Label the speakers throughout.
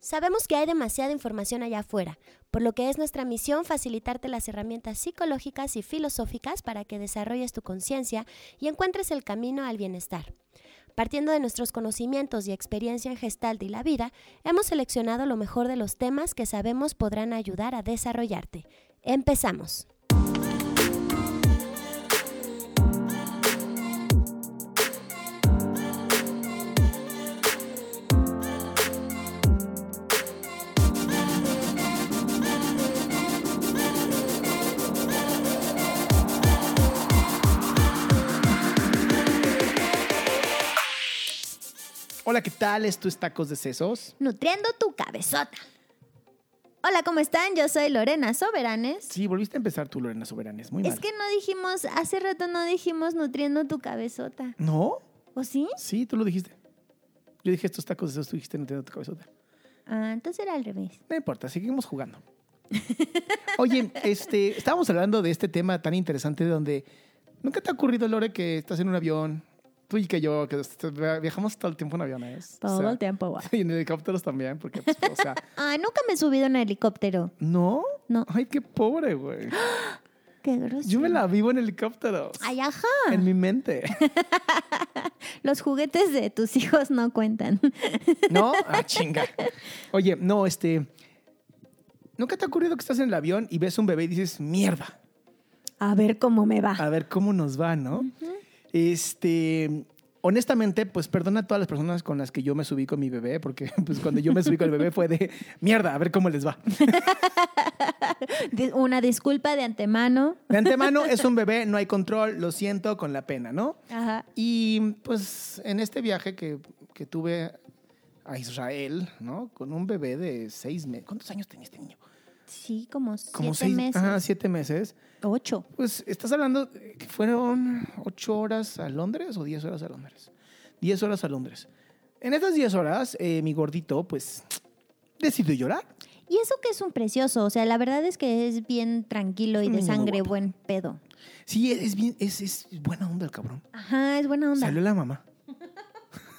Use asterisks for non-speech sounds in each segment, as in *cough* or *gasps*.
Speaker 1: Sabemos que hay demasiada información allá afuera, por lo que es nuestra misión facilitarte las herramientas psicológicas y filosóficas para que desarrolles tu conciencia y encuentres el camino al bienestar. Partiendo de nuestros conocimientos y experiencia en Gestalt y la vida, hemos seleccionado lo mejor de los temas que sabemos podrán ayudar a desarrollarte. Empezamos.
Speaker 2: Hola, ¿qué tal? Esto es Tacos de Sesos.
Speaker 1: Nutriendo tu cabezota. Hola, ¿cómo están? Yo soy Lorena Soberanes.
Speaker 2: Sí, volviste a empezar tú, Lorena Soberanes. Muy mal.
Speaker 1: Es que no dijimos, hace rato no dijimos nutriendo tu cabezota.
Speaker 2: ¿No?
Speaker 1: ¿O sí?
Speaker 2: Sí, tú lo dijiste. Yo dije estos tacos de sesos, tú dijiste nutriendo tu cabezota.
Speaker 1: Ah, entonces era al revés.
Speaker 2: No importa, seguimos jugando. *laughs* Oye, este, estábamos hablando de este tema tan interesante donde nunca te ha ocurrido, Lore, que estás en un avión, tú y que yo, que viajamos todo el tiempo en aviones.
Speaker 1: Todo
Speaker 2: O sea,
Speaker 1: el tiempo, guau. *laughs*
Speaker 2: Y en helicópteros también, porque, pues, o sea, *laughs*
Speaker 1: Ah, nunca me he subido en helicóptero.
Speaker 2: ¿no?
Speaker 1: No.
Speaker 2: Ay, qué pobre, güey. *gasps*
Speaker 1: Qué grosero.
Speaker 2: Yo me la vivo en helicópteros.
Speaker 1: Ay, ajá.
Speaker 2: En mi mente. *laughs*
Speaker 1: Los juguetes de tus hijos no cuentan.
Speaker 2: ¿No? Ah, chinga. Oye, no, este. ¿Nunca te ha ocurrido que estás en el avión y ves un bebé y dices, mierda,
Speaker 1: A ver cómo me va.
Speaker 2: a ver cómo nos va, ¿no? Este. Honestamente, pues perdona a todas las personas con las que yo me subí con mi bebé, porque *laughs* pues cuando yo me subí con el bebé fue de mierda, a ver cómo les va. *laughs*
Speaker 1: Una disculpa de antemano.
Speaker 2: De antemano es un bebé, no hay control, lo siento con la pena, ¿no?
Speaker 1: Ajá.
Speaker 2: Y pues en este viaje que, que tuve a Israel, ¿no? Con un bebé de seis meses. ¿Cuántos años tenía este niño?
Speaker 1: Sí, como,
Speaker 2: Como
Speaker 1: siete
Speaker 2: seis,
Speaker 1: meses.
Speaker 2: ajá, siete meses.
Speaker 1: Ocho.
Speaker 2: Pues estás hablando que fueron ocho horas a Londres o diez horas a Londres. Diez horas a Londres. En estas diez horas, eh, mi gordito, pues, decidió llorar.
Speaker 1: Y eso que es un precioso, o sea, la verdad es que es bien tranquilo y de sangre
Speaker 2: guapo.
Speaker 1: buen pedo.
Speaker 2: Sí, es, bien, es, es buena onda el cabrón.
Speaker 1: Ajá, es buena onda.
Speaker 2: Salió la mamá.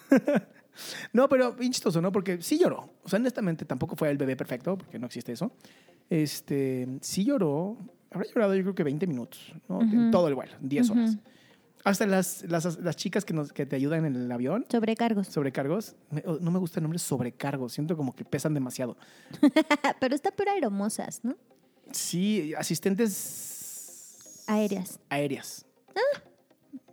Speaker 2: *laughs* no, pero bien chistoso, ¿no? Porque sí lloró. O sea, honestamente, tampoco fue el bebé perfecto, porque no existe eso. Este, sí lloró. Habrá llorado yo creo que 20 minutos, ¿no? Todo el vuelo, 10 horas. Hasta las, las, las chicas que, nos, que te ayudan en el avión,
Speaker 1: Sobrecargos.
Speaker 2: sobrecargos, oh, no me gusta el nombre sobrecargos, siento como que pesan demasiado. *laughs*
Speaker 1: Pero está peor aeromosas, ¿no?
Speaker 2: Sí, asistentes
Speaker 1: Aéreas.
Speaker 2: aéreas.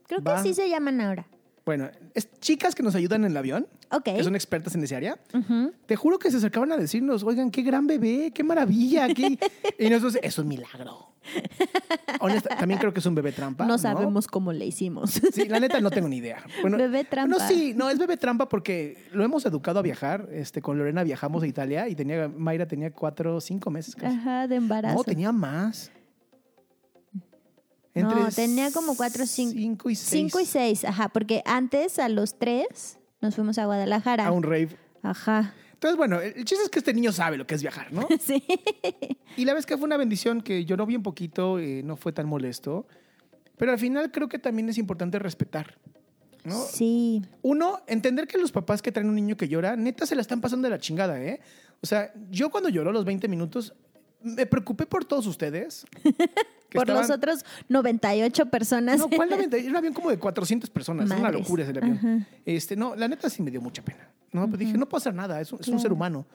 Speaker 1: Creo
Speaker 2: Va.
Speaker 1: que así se llaman ahora.
Speaker 2: Bueno, es chicas que nos ayudan en el avión,
Speaker 1: Ok.
Speaker 2: que son expertas en ese área.
Speaker 1: Ujú.
Speaker 2: Te juro que se acercaban a decirnos, oigan, qué gran bebé, qué maravilla. Qué... *laughs* y nosotros, es un milagro. Honesta, también creo que es un bebé trampa.
Speaker 1: No sabemos cómo le hicimos.
Speaker 2: Sí, la neta no tengo ni idea. Bueno,
Speaker 1: Bebé trampa.
Speaker 2: No, sí, no, es bebé trampa porque lo hemos educado a viajar. Este, con Lorena viajamos a Italia y tenía, Mayra tenía cuatro o cinco meses casi.
Speaker 1: Ajá, de embarazo.
Speaker 2: No, tenía más.
Speaker 1: No, tenía como cuatro, cinco-
Speaker 2: cinco y seis.
Speaker 1: Cinco y seis, ajá, porque antes a los tres nos fuimos a Guadalajara.
Speaker 2: A un rave.
Speaker 1: Ajá.
Speaker 2: Entonces, bueno, el el chiste es que este niño sabe lo que es viajar, ¿no? *laughs*
Speaker 1: Sí.
Speaker 2: Y la vez que fue una bendición que lloró bien poquito, eh, no fue tan molesto. Pero al final creo que también es importante respetar. ¿no?
Speaker 1: Sí.
Speaker 2: Uno, entender que los papás que traen un niño que llora, neta se la están pasando de la chingada, ¿eh? O sea, yo cuando lloró los 20 minutos, me preocupé por todos ustedes. *laughs*
Speaker 1: Por
Speaker 2: estaban-
Speaker 1: los otros 98 personas.
Speaker 2: No, ¿cuál 90? Era un avión como de 400 personas. Es una
Speaker 1: Madres.
Speaker 2: locura ese avión.
Speaker 1: Ajá.
Speaker 2: Este, no, la neta sí me dio mucha pena. No, Pero dije, no puedo hacer nada, es un, es un
Speaker 1: Claro.
Speaker 2: ser humano.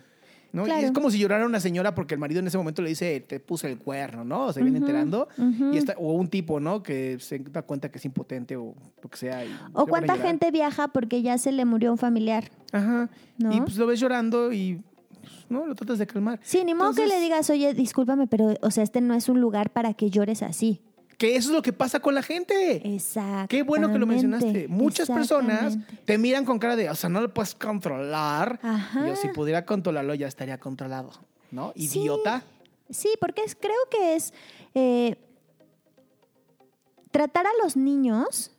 Speaker 2: ¿no? Y
Speaker 1: Claro.
Speaker 2: es como si llorara una señora porque el marido en ese momento le dice, te puse el cuerno, ¿no? Se viene
Speaker 1: Ujú,
Speaker 2: enterando.
Speaker 1: ujú.
Speaker 2: Y está, o un tipo, ¿no? Que se da cuenta que es impotente o lo que sea. y se
Speaker 1: O cuánta gente viaja porque ya se le murió un familiar.
Speaker 2: Ajá.
Speaker 1: ¿No?
Speaker 2: Y pues lo ves llorando y, pues, ¿no? Lo tratas de calmar.
Speaker 1: Sí, ni modo que le digas, oye, discúlpame, pero, o sea, este no es un lugar para que llores así.
Speaker 2: Que eso es lo que pasa con la gente.
Speaker 1: Exacto.
Speaker 2: Qué bueno que lo mencionaste. Muchas personas te miran con cara de, o sea, no lo puedes controlar.
Speaker 1: Ajá.
Speaker 2: Y Yo si pudiera controlarlo ya estaría controlado, ¿no?
Speaker 1: Sí.
Speaker 2: Idiota.
Speaker 1: Sí, porque es- creo que es eh, tratar a los niños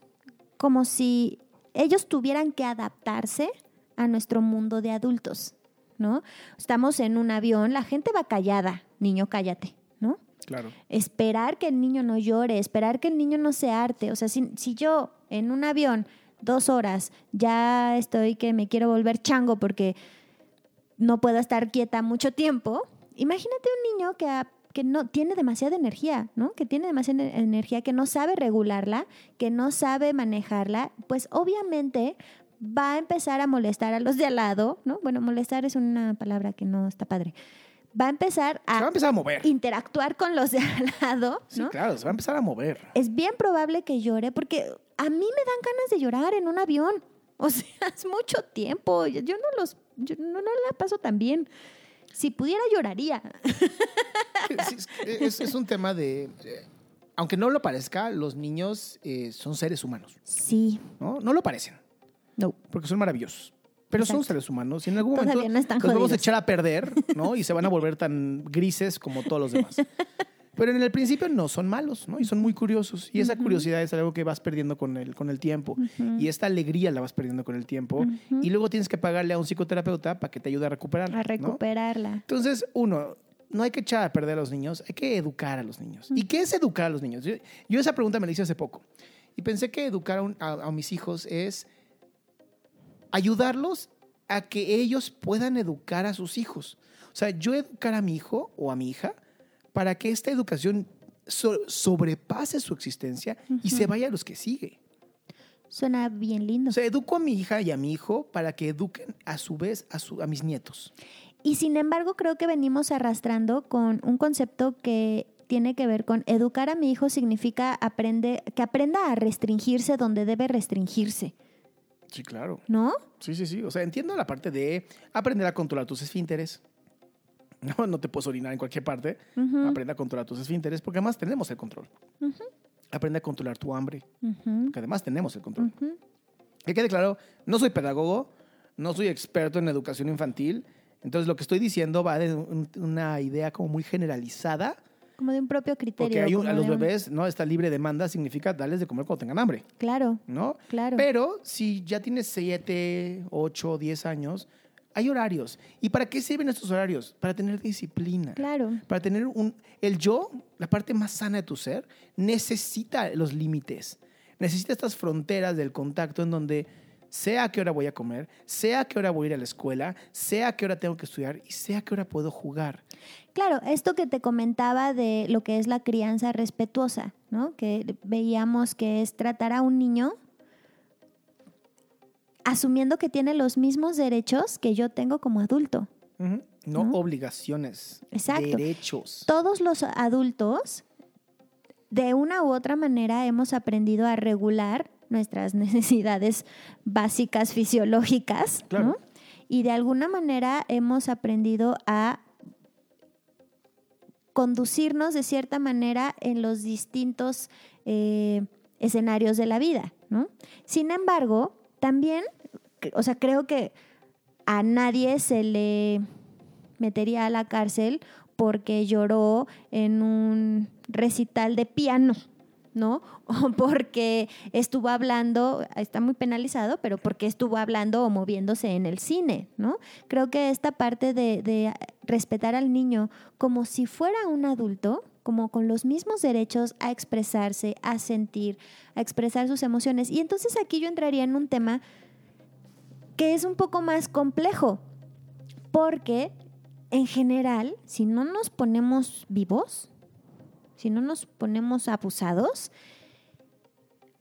Speaker 1: como si ellos tuvieran que adaptarse a nuestro mundo de adultos, ¿no? Estamos en un avión, la gente va callada, niño, cállate, ¿no?
Speaker 2: Claro.
Speaker 1: Esperar que el niño no llore, esperar que el niño no se arte. O sea, si, si yo en un avión dos horas ya estoy que me quiero volver chango porque no pueda estar quieta mucho tiempo. Imagínate un niño que, que no tiene demasiada energía, ¿no? Que tiene demasiada ener- energía, que no sabe regularla, que no sabe manejarla, pues obviamente va a empezar a molestar a los de al lado, ¿no? Bueno, molestar es una palabra que no está padre. Va a empezar
Speaker 2: Se va a
Speaker 1: a
Speaker 2: empezar a mover.
Speaker 1: interactuar con los de al *laughs* lado,
Speaker 2: Sí,
Speaker 1: ¿no?
Speaker 2: claro, se va a empezar a mover.
Speaker 1: es bien probable que llore porque a mí me dan ganas de llorar en un avión. O *laughs* sea, es mucho tiempo. Yo no los, yo no, no la paso tan bien. Si pudiera, lloraría.
Speaker 2: Es, es- es un tema de... eh, aunque no lo parezca, los niños eh, son seres humanos,
Speaker 1: Sí.
Speaker 2: ¿no? No lo parecen,
Speaker 1: No.
Speaker 2: porque son maravillosos. Pero son seres humanos y en algún
Speaker 1: Todavía
Speaker 2: momento
Speaker 1: no están
Speaker 2: los vamos a
Speaker 1: jodidos.
Speaker 2: echar a perder, ¿no? Y se van a volver tan grises como todos los demás. *laughs* Pero en el principio no son malos, ¿no? Y son muy curiosos. Y esa curiosidad es algo que vas perdiendo con el, con el tiempo. Y esta alegría la vas perdiendo con el tiempo. Y luego tienes que pagarle a un psicoterapeuta para que te ayude a recuperarla.
Speaker 1: A
Speaker 2: ¿no?
Speaker 1: recuperarla.
Speaker 2: Entonces, uno, no hay que echar a perder a los niños, hay que educar a los niños. ¿Y qué es educar a los niños? Yo, yo esa pregunta me la hice hace poco. Y pensé que educar a, un- a- a mis hijos es ayudarlos a que ellos puedan educar a sus hijos. O sea, yo educar a mi hijo o a mi hija para que esta educación so- sobrepase su existencia y se vaya a los que sigue.
Speaker 1: Suena bien lindo.
Speaker 2: O sea, educo a mi hija y a mi hijo para que eduquen a su vez a, su- a mis nietos.
Speaker 1: Y sin embargo, creo que venimos arrastrando con un concepto que tiene que ver con educar a mi hijo significa aprende, que aprenda a restringirse donde debe restringirse,
Speaker 2: Sí, claro.
Speaker 1: ¿no?
Speaker 2: Sí, sí, sí. O sea, entiendo la parte de aprender a controlar tus esfínteres. *laughs* No, no te puedes orinar en cualquier parte.
Speaker 1: Ujú,
Speaker 2: Aprende a controlar tus esfínteres porque además tenemos el control. Aprende a controlar tu hambre porque además tenemos el control. Que quede claro, no soy pedagogo, no soy experto en educación infantil. Entonces, lo que estoy diciendo va de un- una idea como muy generalizada.
Speaker 1: Como de un propio criterio.
Speaker 2: Porque hay un- a los
Speaker 1: un-
Speaker 2: bebés, ¿no? Esta libre demanda significa darles de comer cuando tengan hambre,
Speaker 1: Claro,
Speaker 2: ¿no?
Speaker 1: claro.
Speaker 2: Pero si ya tienes 7, 8, 10 años, hay horarios. ¿Y para qué sirven estos horarios? Para tener disciplina.
Speaker 1: claro.
Speaker 2: Para tener un... El yo, la parte más sana de tu ser, necesita los límites. Necesita estas fronteras del contacto en donde sea a qué hora voy a comer, sea a qué hora voy a ir a la escuela, sea a qué hora tengo que estudiar y sea a qué hora puedo jugar.
Speaker 1: Claro, esto que te comentaba de lo que es la crianza respetuosa, ¿no? Que veíamos que es tratar a un niño asumiendo que tiene los mismos derechos que yo tengo como adulto.
Speaker 2: ¿No? obligaciones,
Speaker 1: Exacto.
Speaker 2: derechos.
Speaker 1: Todos los adultos, de una u otra manera, hemos aprendido a regular nuestras *laughs* necesidades básicas fisiológicas,
Speaker 2: Claro.
Speaker 1: ¿no? Y de alguna manera hemos aprendido a conducirnos de cierta manera en los distintos eh, escenarios de la vida, ¿no? Sin embargo, también, o sea, creo que a nadie se le metería a la cárcel porque lloró en un recital de piano, ¿no? O *laughs* porque estuvo hablando, está muy penalizado, pero porque estuvo hablando o moviéndose en el cine, ¿no? Creo que esta parte de, de respetar al niño como si fuera un adulto, como con los mismos derechos a expresarse, a sentir, a expresar sus emociones. Y entonces aquí yo entraría en un tema que es un poco más complejo, porque en general, si no nos ponemos vivos, si no nos ponemos abusados,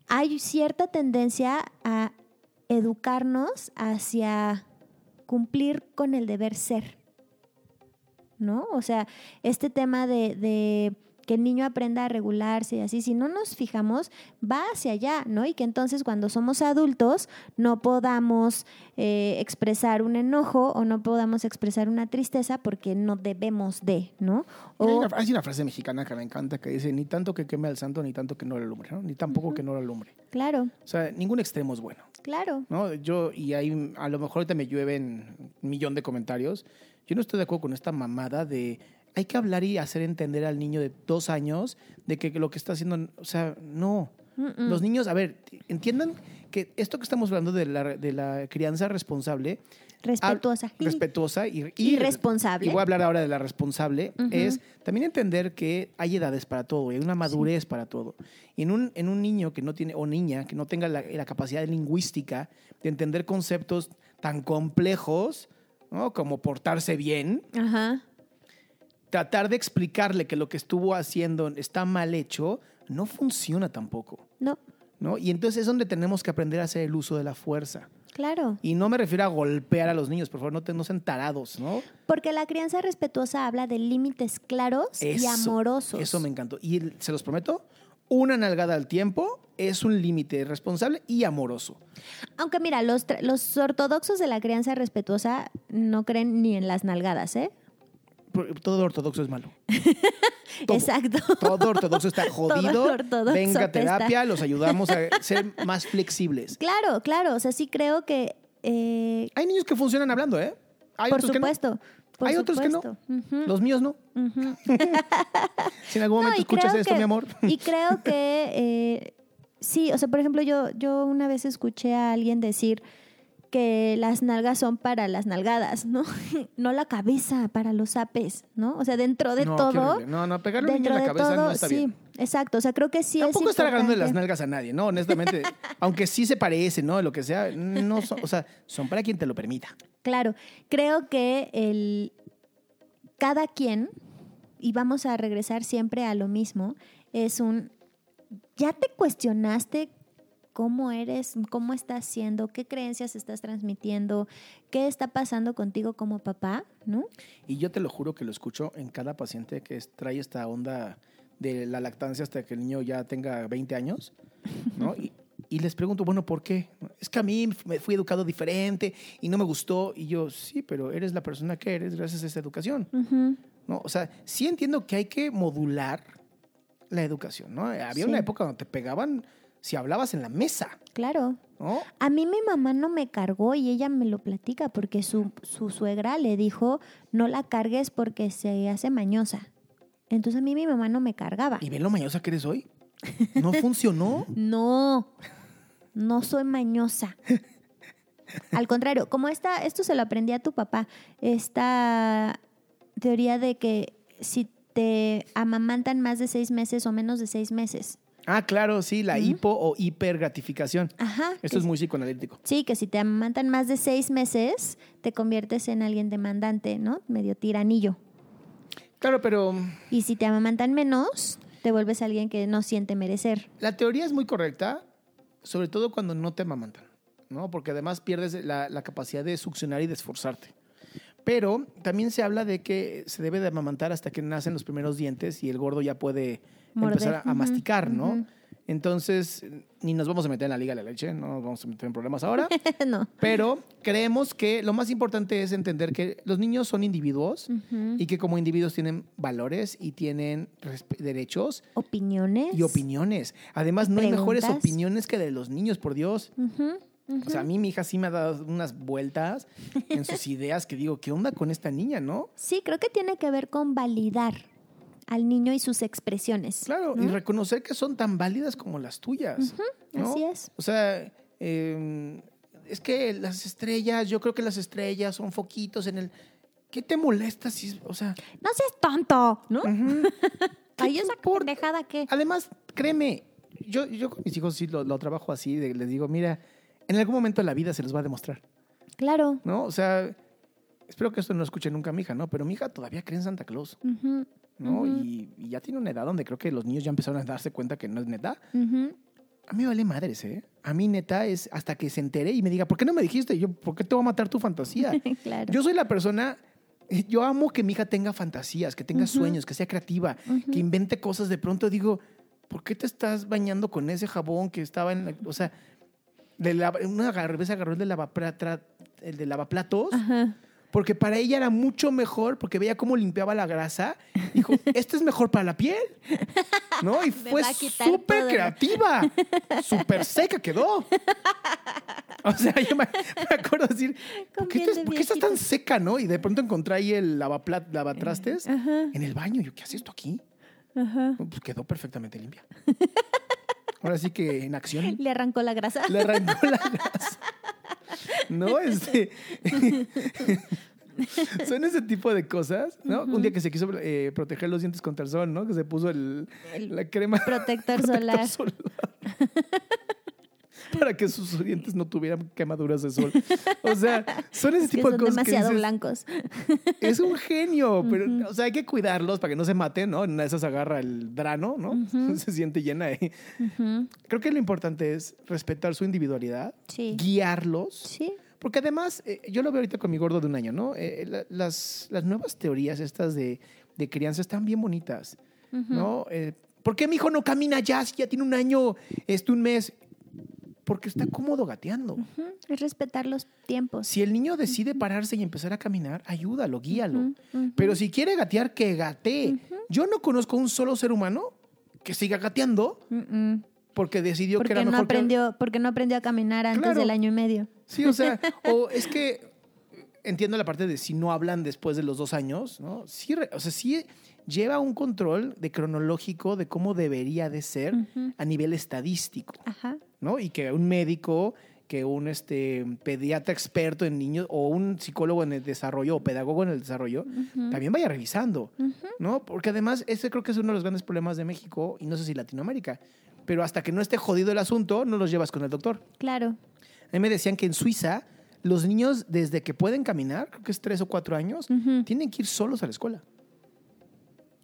Speaker 1: hay cierta tendencia a educarnos hacia cumplir con el deber ser. ¿No? O sea, este tema de, de que el niño aprenda a regularse y así, si no nos fijamos, va hacia allá, ¿no? Y que entonces cuando somos adultos no podamos eh, expresar un enojo o no podamos expresar una tristeza porque no debemos de, ¿no?
Speaker 2: Hay
Speaker 1: O,
Speaker 2: una, hay una frase mexicana que me encanta que dice, ni tanto que queme al santo, ni tanto que no lo alumbre, ¿no? Ni tampoco que no lo alumbre.
Speaker 1: claro,
Speaker 2: O sea, ningún extremo es bueno.
Speaker 1: claro.
Speaker 2: ¿no? Yo, y ahí a lo mejor ahorita me llueven un millón de comentarios. Yo no estoy de acuerdo con esta mamada de hay que hablar y hacer entender al niño de dos años de que lo que está haciendo, o sea, no.
Speaker 1: Mm-mm.
Speaker 2: Los niños, a ver, entiendan que esto que estamos hablando de la, de la crianza responsable,
Speaker 1: Respetuosa.
Speaker 2: hab- respetuosa y,
Speaker 1: Y responsable.
Speaker 2: Y voy a hablar ahora de la responsable,
Speaker 1: Ujú.
Speaker 2: es también entender que hay edades para todo, y hay una madurez para todo. Y en un, en un niño que no tiene, o niña, que no tenga la, la capacidad lingüística de entender conceptos tan complejos, ¿no? Como portarse bien,
Speaker 1: Ajá.
Speaker 2: Tratar de explicarle que lo que estuvo haciendo está mal hecho, no funciona tampoco,
Speaker 1: No,
Speaker 2: ¿no? Y entonces es donde tenemos que aprender a hacer el uso de la fuerza.
Speaker 1: claro.
Speaker 2: Y no me refiero a golpear a los niños, por favor, no, te, no sean tarados, ¿no?
Speaker 1: Porque la crianza respetuosa habla de límites claros y amorosos.
Speaker 2: Eso me encantó. Y se los prometo, una nalgada al tiempo es un límite responsable y amoroso.
Speaker 1: Aunque mira, los, los ortodoxos de la crianza respetuosa no creen ni en las nalgadas, ¿eh?
Speaker 2: Todo ortodoxo es malo. *laughs* Todo.
Speaker 1: Exacto.
Speaker 2: Todo ortodoxo está *laughs* jodido.
Speaker 1: ortodoxo
Speaker 2: Venga a terapia, los ayudamos a ser más flexibles.
Speaker 1: Claro, claro. O sea, sí creo que. eh,
Speaker 2: Hay niños que funcionan hablando, ¿eh? Hay
Speaker 1: por
Speaker 2: otros
Speaker 1: supuesto. por
Speaker 2: Hay otros que no. Los míos no. *laughs* Si en algún
Speaker 1: No,
Speaker 2: momento escuchas esto,
Speaker 1: que-
Speaker 2: mi amor.
Speaker 1: Y creo que eh, sí, o sea, por ejemplo, yo, yo una vez escuché a alguien decir que las nalgas son para las nalgadas, ¿no? *laughs* No la cabeza para los apes, ¿no? O sea, dentro de
Speaker 2: no,
Speaker 1: todo.
Speaker 2: No, no, pegarle un niño en la cabeza
Speaker 1: todo,
Speaker 2: no está
Speaker 1: sí,
Speaker 2: bien.
Speaker 1: exacto. O sea, creo que sí
Speaker 2: Tampoco
Speaker 1: es
Speaker 2: estar agarrando de las nalgas a nadie, ¿no? Honestamente, *laughs* aunque sí se parece, ¿no? Lo que sea, no son, o sea, son para quien te lo permita.
Speaker 1: Claro, creo que el cada quien, y vamos a regresar siempre a lo mismo, es un ¿ya te cuestionaste cómo eres, cómo estás siendo, qué creencias estás transmitiendo, qué está pasando contigo como papá, ¿no?
Speaker 2: Y yo te lo juro que lo escucho en cada paciente que trae esta onda de la lactancia hasta que el niño ya tenga 20 años, ¿no? *laughs* Y, y les pregunto, bueno, ¿por qué? Es que a mí me fui educado diferente y no me gustó. Y yo, sí, pero eres la persona que eres gracias a esa educación,
Speaker 1: Ujú.
Speaker 2: ¿no? O sea, sí entiendo que hay que modular la educación, ¿no? Había una
Speaker 1: Sí.
Speaker 2: época donde te pegaban si hablabas en la mesa,
Speaker 1: Claro.
Speaker 2: ¿no?
Speaker 1: A mí mi mamá no me cargó y ella me lo platica porque su, su suegra le dijo, no la cargues porque se hace mañosa. Entonces a mí mi mamá no me cargaba.
Speaker 2: Y ve lo mañosa que eres hoy. No funcionó. *laughs*
Speaker 1: No, no soy mañosa. *laughs* Al contrario, como esta, esto se lo aprendí a tu papá, esta teoría de que si te amamantan más de seis meses o menos de seis meses.
Speaker 2: Ah, claro, sí, la
Speaker 1: Ujú.
Speaker 2: hipo o hipergratificación.
Speaker 1: Ajá.
Speaker 2: Esto es muy psicoanalítico.
Speaker 1: Sí, que si te amamantan más de seis meses, te conviertes en alguien demandante, ¿no? Medio tiranillo.
Speaker 2: Claro, pero
Speaker 1: Y si te amamantan menos, te vuelves alguien que no siente merecer.
Speaker 2: la teoría es muy correcta, sobre todo cuando no te amamantan, ¿no? Porque además pierdes la, la capacidad de succionar y de esforzarte. Pero también se habla de que se debe de amamantar hasta que nacen los primeros dientes y el gordo ya puede
Speaker 1: Morder.
Speaker 2: empezar a, masticar, ¿no? Entonces, ni nos vamos a meter en la liga de la leche, no nos vamos a meter en problemas ahora. *laughs*
Speaker 1: no.
Speaker 2: Pero creemos que lo más importante es entender que los niños son individuos y que como individuos tienen valores y tienen derechos
Speaker 1: Opiniones.
Speaker 2: y opiniones. Además, no hay mejores opiniones que de los niños, por Dios. O sea, a mí mi hija sí me ha dado unas vueltas en sus *laughs* ideas que digo, ¿qué onda con esta niña, no?
Speaker 1: Sí, creo que tiene que ver con validar al niño y sus expresiones.
Speaker 2: Claro,
Speaker 1: ¿no?
Speaker 2: y reconocer que son tan válidas como las tuyas. ¿no?
Speaker 1: Así es.
Speaker 2: O sea, eh, es que las estrellas, yo creo que las estrellas son foquitos en el... ¿Qué te molesta si, o sea,
Speaker 1: No seas tonto, ¿no? *laughs*
Speaker 2: ¿Qué
Speaker 1: Ay,
Speaker 2: te
Speaker 1: esa pendejada que.
Speaker 2: Además, créeme, yo, yo con mis hijos sí lo, lo trabajo así, de- les digo, mira, en algún momento de la vida se los va a demostrar,
Speaker 1: Claro.
Speaker 2: ¿no? O sea, espero que esto no lo escuche nunca mi hija, ¿no? Pero mi hija todavía cree en Santa Claus, ¿no?
Speaker 1: Ujú.
Speaker 2: y, y ya tiene una edad donde creo que los niños ya empezaron a darse cuenta que no es neta.
Speaker 1: ujú.
Speaker 2: A mí vale madres, ¿eh? A mí neta es hasta que se entere y me diga, ¿por qué no me dijiste? Yo, ¿por qué te voy a matar tu fantasía? *laughs*
Speaker 1: claro.
Speaker 2: Yo soy la persona, yo amo que mi hija tenga fantasías, que tenga
Speaker 1: Ujú.
Speaker 2: sueños, que sea creativa,
Speaker 1: Ujú.
Speaker 2: que invente cosas. De pronto digo, ¿por qué te estás bañando con ese jabón que estaba en la, o sea, de la, una vez agarró el de, lavaplatra- el de lavaplatos?
Speaker 1: Ajá.
Speaker 2: Porque para ella era mucho mejor, porque veía cómo limpiaba la grasa. Dijo, *laughs* esto es mejor para la piel. ¿No? Y *laughs* fue súper creativa. *laughs* Súper seca quedó. O sea, yo me, me acuerdo decir, ¿por qué, estás-
Speaker 1: de
Speaker 2: por qué estás
Speaker 1: viejito.
Speaker 2: tan seca, no? Y de pronto encontré ahí el lavaplat, lavatrastes
Speaker 1: Ajá.
Speaker 2: en el baño. Yo, ¿qué hace esto aquí?
Speaker 1: Ajá.
Speaker 2: Pues quedó perfectamente limpia. Ahora sí que en acción
Speaker 1: Le arrancó la grasa.
Speaker 2: le arrancó la grasa. No, *laughs* este. *laughs* Son ese tipo de cosas, ¿no? Un día que se quiso eh, proteger los dientes contra el sol, ¿no? Que se puso el,
Speaker 1: El
Speaker 2: la crema *laughs*
Speaker 1: Protector
Speaker 2: protector
Speaker 1: solar.
Speaker 2: solar. para que sus dientes no tuvieran quemaduras de sol. O sea, son ese
Speaker 1: Es que
Speaker 2: tipo de
Speaker 1: son
Speaker 2: cosas
Speaker 1: demasiado
Speaker 2: que dices,
Speaker 1: blancos.
Speaker 2: es un genio, pero, o sea, hay que cuidarlos para que no se maten, ¿no? En una de esas agarra el drano, ¿no? Se siente llena ahí. Creo que lo importante es respetar su individualidad,
Speaker 1: Sí.
Speaker 2: guiarlos.
Speaker 1: Sí.
Speaker 2: Porque además, eh, yo lo veo ahorita con mi gordo de un año, ¿no? Eh, la- las, las nuevas teorías estas de, de crianza están bien bonitas, ¿no? Eh, ¿Por qué mi hijo no camina ya si ya tiene un año, este, un mes? Porque está cómodo gateando.
Speaker 1: Ujú. Es respetar los tiempos.
Speaker 2: Si el niño decide pararse y empezar a caminar, ayúdalo, guíalo. Pero si quiere gatear, que gatee. Yo no conozco un solo ser humano que siga gateando porque decidió que
Speaker 1: Porque
Speaker 2: era
Speaker 1: no
Speaker 2: mejor que-
Speaker 1: aprendió, porque no aprendió a caminar antes
Speaker 2: Claro.
Speaker 1: del año y medio.
Speaker 2: Sí, o sea, o es que entiendo la parte de si no hablan después de los dos años, ¿no? Sí, o sea, sí lleva un control de cronológico de cómo debería de ser a nivel estadístico,
Speaker 1: Ajá.
Speaker 2: ¿no? Y que un médico, que un este, pediatra experto en niños o un psicólogo en el desarrollo o pedagogo en el desarrollo también vaya revisando, ¿no? Porque además ese creo que es uno de los grandes problemas de México y no sé si Latinoamérica, pero hasta que no esté jodido el asunto, no los llevas con el doctor.
Speaker 1: Claro.
Speaker 2: A mí me decían que en Suiza los niños desde que pueden caminar, creo que es tres o cuatro años, tienen que ir solos a la escuela.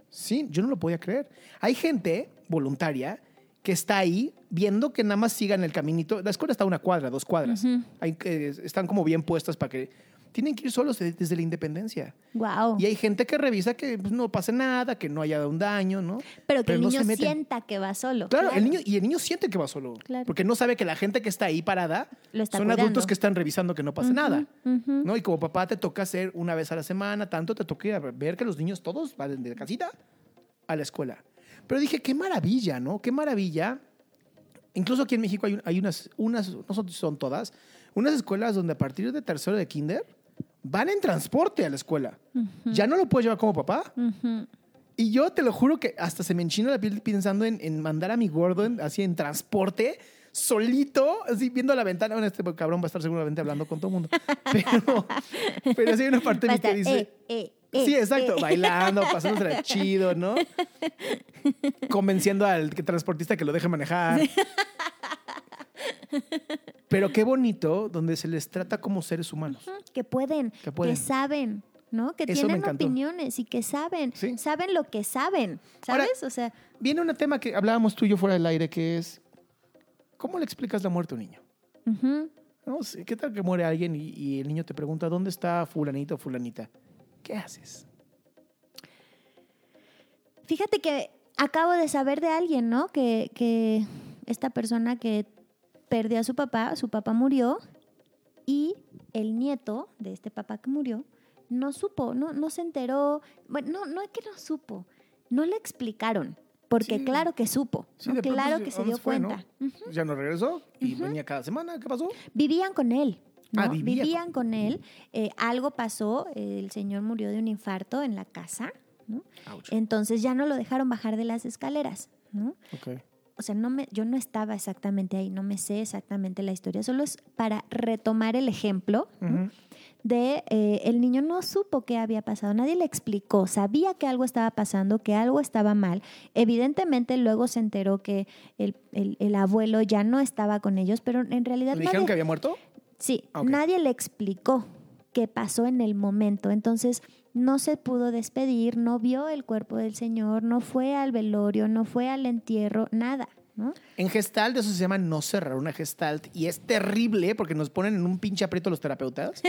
Speaker 2: Sí, yo no lo podía creer. Hay gente voluntaria que está ahí viendo que nada más sigan el caminito. La escuela está a una cuadra, dos cuadras. Hay que, están como bien puestas para que... Tienen que ir solos de- desde la independencia.
Speaker 1: Wow.
Speaker 2: Y hay gente que revisa que pues, no pase nada, que no haya un daño, ¿no?
Speaker 1: Pero que el
Speaker 2: no
Speaker 1: niño
Speaker 2: se
Speaker 1: sienta que va solo.
Speaker 2: Claro, El niño, y el niño siente que va solo.
Speaker 1: Claro.
Speaker 2: Porque no sabe que la gente que está ahí parada
Speaker 1: Lo está
Speaker 2: son
Speaker 1: cuidando.
Speaker 2: adultos que están revisando que no pase nada. ¿no? Y como papá te toca hacer una vez a la semana, tanto te toca ver que los niños todos van de casita a la escuela. Pero dije, qué maravilla, ¿no? Qué maravilla. Incluso aquí en México hay unas, unas, no son, son todas, unas escuelas donde a partir de tercero de kinder van en transporte a la escuela. Ya no lo puedes llevar como papá.
Speaker 1: Ujú.
Speaker 2: Y yo te lo juro que hasta se me enchina la piel pensando en, en mandar a mi gordo en- así en transporte, solito, así viendo la ventana. Bueno, este cabrón va a estar seguramente hablando con todo el mundo. *laughs* Pero, pero sí hay una parte de mí que dice...
Speaker 1: eh, eh, eh,
Speaker 2: Sí, exacto, bailando, pasándosela *laughs* chido, ¿no? Convenciendo al transportista que lo deje manejar. *laughs* Pero qué bonito donde se les trata como seres humanos.
Speaker 1: que pueden,
Speaker 2: Que
Speaker 1: saben, ¿no? Que
Speaker 2: Eso
Speaker 1: tienen opiniones y que saben,
Speaker 2: Sí.
Speaker 1: saben lo que saben,
Speaker 2: Ahora-
Speaker 1: ¿sabes? o sea,
Speaker 2: Viene un tema que hablábamos tú y yo fuera del aire, que es, ¿cómo le explicas la muerte a un niño? ¿No? ¿Qué tal que muere alguien y, y el niño te pregunta, ¿dónde está fulanito o fulanita? ¿Qué haces?
Speaker 1: fíjate que acabo de saber de alguien, ¿no? Que, que esta persona que perdió a su papá, su papá murió y el nieto de este papá que murió no supo, no, no se enteró, bueno, no, no es que no supo, no le explicaron, porque
Speaker 2: Sí.
Speaker 1: claro que supo, claro que se
Speaker 2: ¿dónde
Speaker 1: dio
Speaker 2: fue, no?
Speaker 1: cuenta.
Speaker 2: Ya no regresó y venía cada semana. ¿Qué pasó?
Speaker 1: Vivían con él. ¿no?
Speaker 2: Ah, vivía
Speaker 1: Vivían con él. eh, algo pasó, el señor murió de un infarto en la casa. Entonces ya no lo dejaron bajar de las escaleras, ¿no? O sea, no me, yo no estaba exactamente ahí, no me sé exactamente la historia, solo es para retomar el ejemplo de eh, el niño no supo qué había pasado, nadie le explicó, sabía que algo estaba pasando, que algo estaba mal. Evidentemente luego se enteró que el, el- el abuelo ya no estaba con ellos, pero en realidad
Speaker 2: ¿Le dijeron
Speaker 1: nadie-
Speaker 2: que había muerto?
Speaker 1: Sí,
Speaker 2: Ah,
Speaker 1: nadie le explicó qué pasó en el momento. Entonces, no se pudo despedir, no vio el cuerpo del señor, no fue al velorio, no fue al entierro, nada, ¿no?
Speaker 2: En Gestalt eso se llama no cerrar una Gestalt y es terrible porque nos ponen en un pinche aprieto los terapeutas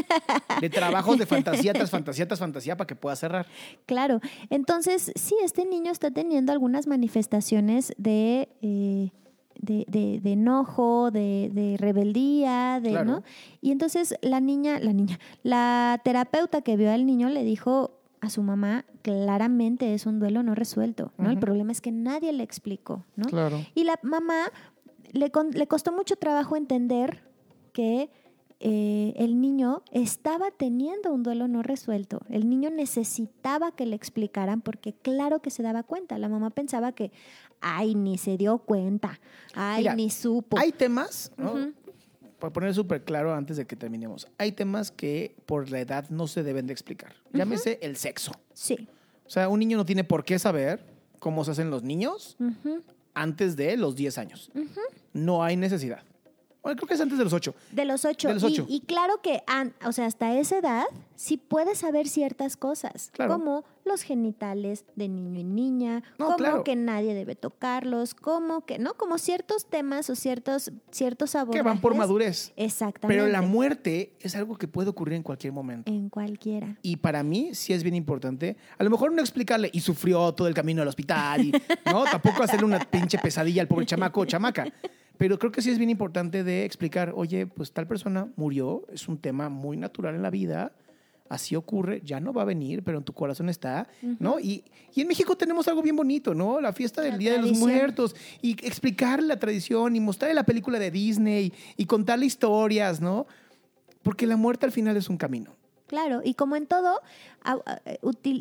Speaker 2: de trabajos de fantasía tras fantasía tras fantasía para que pueda cerrar.
Speaker 1: Claro. Entonces, sí, este niño está teniendo algunas manifestaciones de, eh, de, de- de enojo, de, de rebeldía, de,
Speaker 2: Claro.
Speaker 1: ¿no? Y entonces la niña, la niña, la terapeuta que vio al niño le dijo a su mamá, claramente es un duelo no resuelto, ¿no? El problema es que nadie le explicó, ¿no?
Speaker 2: Claro.
Speaker 1: Y la mamá le, con- le costó mucho trabajo entender que eh, el niño estaba teniendo un duelo no resuelto. El niño necesitaba que le explicaran porque claro que se daba cuenta. La mamá pensaba que, ay, ni se dio cuenta, ay,
Speaker 2: Mira,
Speaker 1: ni supo.
Speaker 2: Hay temas, ¿no? Para poner súper claro antes de que terminemos, hay temas que por la edad no se deben de explicar. Llámese el sexo.
Speaker 1: Sí.
Speaker 2: O sea, un niño no tiene por qué saber cómo se hacen los niños antes de los 10 años. No hay necesidad. Bueno, creo que es antes de los ocho.
Speaker 1: De los ocho.
Speaker 2: De los
Speaker 1: Y-
Speaker 2: ocho.
Speaker 1: Y, claro que, o sea, hasta esa edad sí puedes saber ciertas cosas,
Speaker 2: Claro.
Speaker 1: como los genitales de niño y niña,
Speaker 2: No,
Speaker 1: como
Speaker 2: claro.
Speaker 1: que nadie debe tocarlos, como que, ¿no? Como ciertos temas o ciertos, ciertos
Speaker 2: Que
Speaker 1: abordajes.
Speaker 2: van por madurez.
Speaker 1: Exactamente.
Speaker 2: Pero la muerte es algo que puede ocurrir en cualquier momento.
Speaker 1: En cualquiera.
Speaker 2: Y para mí sí es bien importante, a lo mejor no explicarle, y sufrió todo el camino al hospital, y, ¿no? *laughs* Tampoco hacerle una pinche pesadilla al pobre chamaco o chamaca. Pero creo que sí es bien importante de explicar, oye, pues tal persona murió, es un tema muy natural en la vida, así ocurre, ya no va a venir, pero en tu corazón está, ¿no? Y, y en México tenemos algo bien bonito, ¿no? La fiesta del
Speaker 1: La
Speaker 2: Día de los
Speaker 1: tradición.
Speaker 2: Muertos, y explicar la tradición, y mostrarle la película de Disney, y contarle historias, ¿no? Porque la muerte al final es un camino.
Speaker 1: Claro, y como en todo,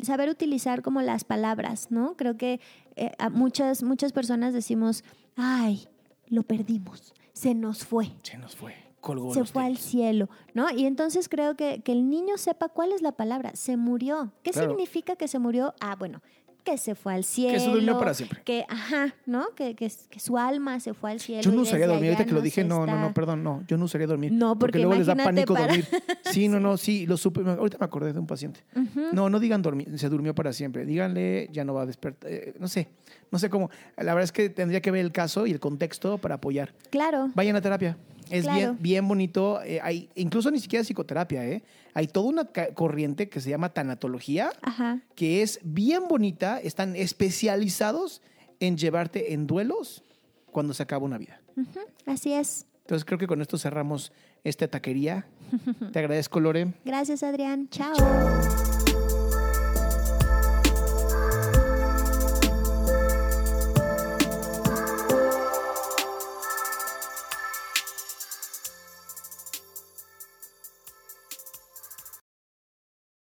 Speaker 1: saber utilizar como las palabras, ¿no? Creo que eh, a muchas, muchas personas decimos, ay, lo perdimos, se nos fue.
Speaker 2: Se nos fue, colgó
Speaker 1: se fue al cielo, ¿no? Y entonces creo que, que el niño sepa cuál es la palabra, se murió. ¿Qué
Speaker 2: Claro.
Speaker 1: significa que se murió? Ah, bueno, que se fue al cielo.
Speaker 2: se durmió para siempre.
Speaker 1: Que, ajá, ¿no? Que, que, que su alma se fue al cielo.
Speaker 2: Yo no usaría dormir, ahorita que lo dije, no, no, no, perdón, no, yo no usaría dormir.
Speaker 1: No, porque
Speaker 2: luego les da pánico
Speaker 1: para-
Speaker 2: dormir. *laughs* Sí, no, no, sí, lo supe. Ahorita me acordé de un paciente. No, no digan dormir, se durmió para siempre. Díganle, ya no va a despertar. eh, no sé, no sé cómo. La verdad es que tendría que ver el caso y el contexto para apoyar.
Speaker 1: Claro.
Speaker 2: Vayan a terapia. Es
Speaker 1: Claro.
Speaker 2: bien, bien bonito. eh, hay, incluso ni siquiera psicoterapia, ¿eh? Hay toda una corriente que se llama tanatología,
Speaker 1: Ajá.
Speaker 2: que es bien bonita. Están especializados en llevarte en duelos cuando se acaba una vida.
Speaker 1: Así es.
Speaker 2: Entonces creo que con esto cerramos esta taquería. *laughs* Te agradezco, Lore.
Speaker 1: Gracias, Adrián. Chao.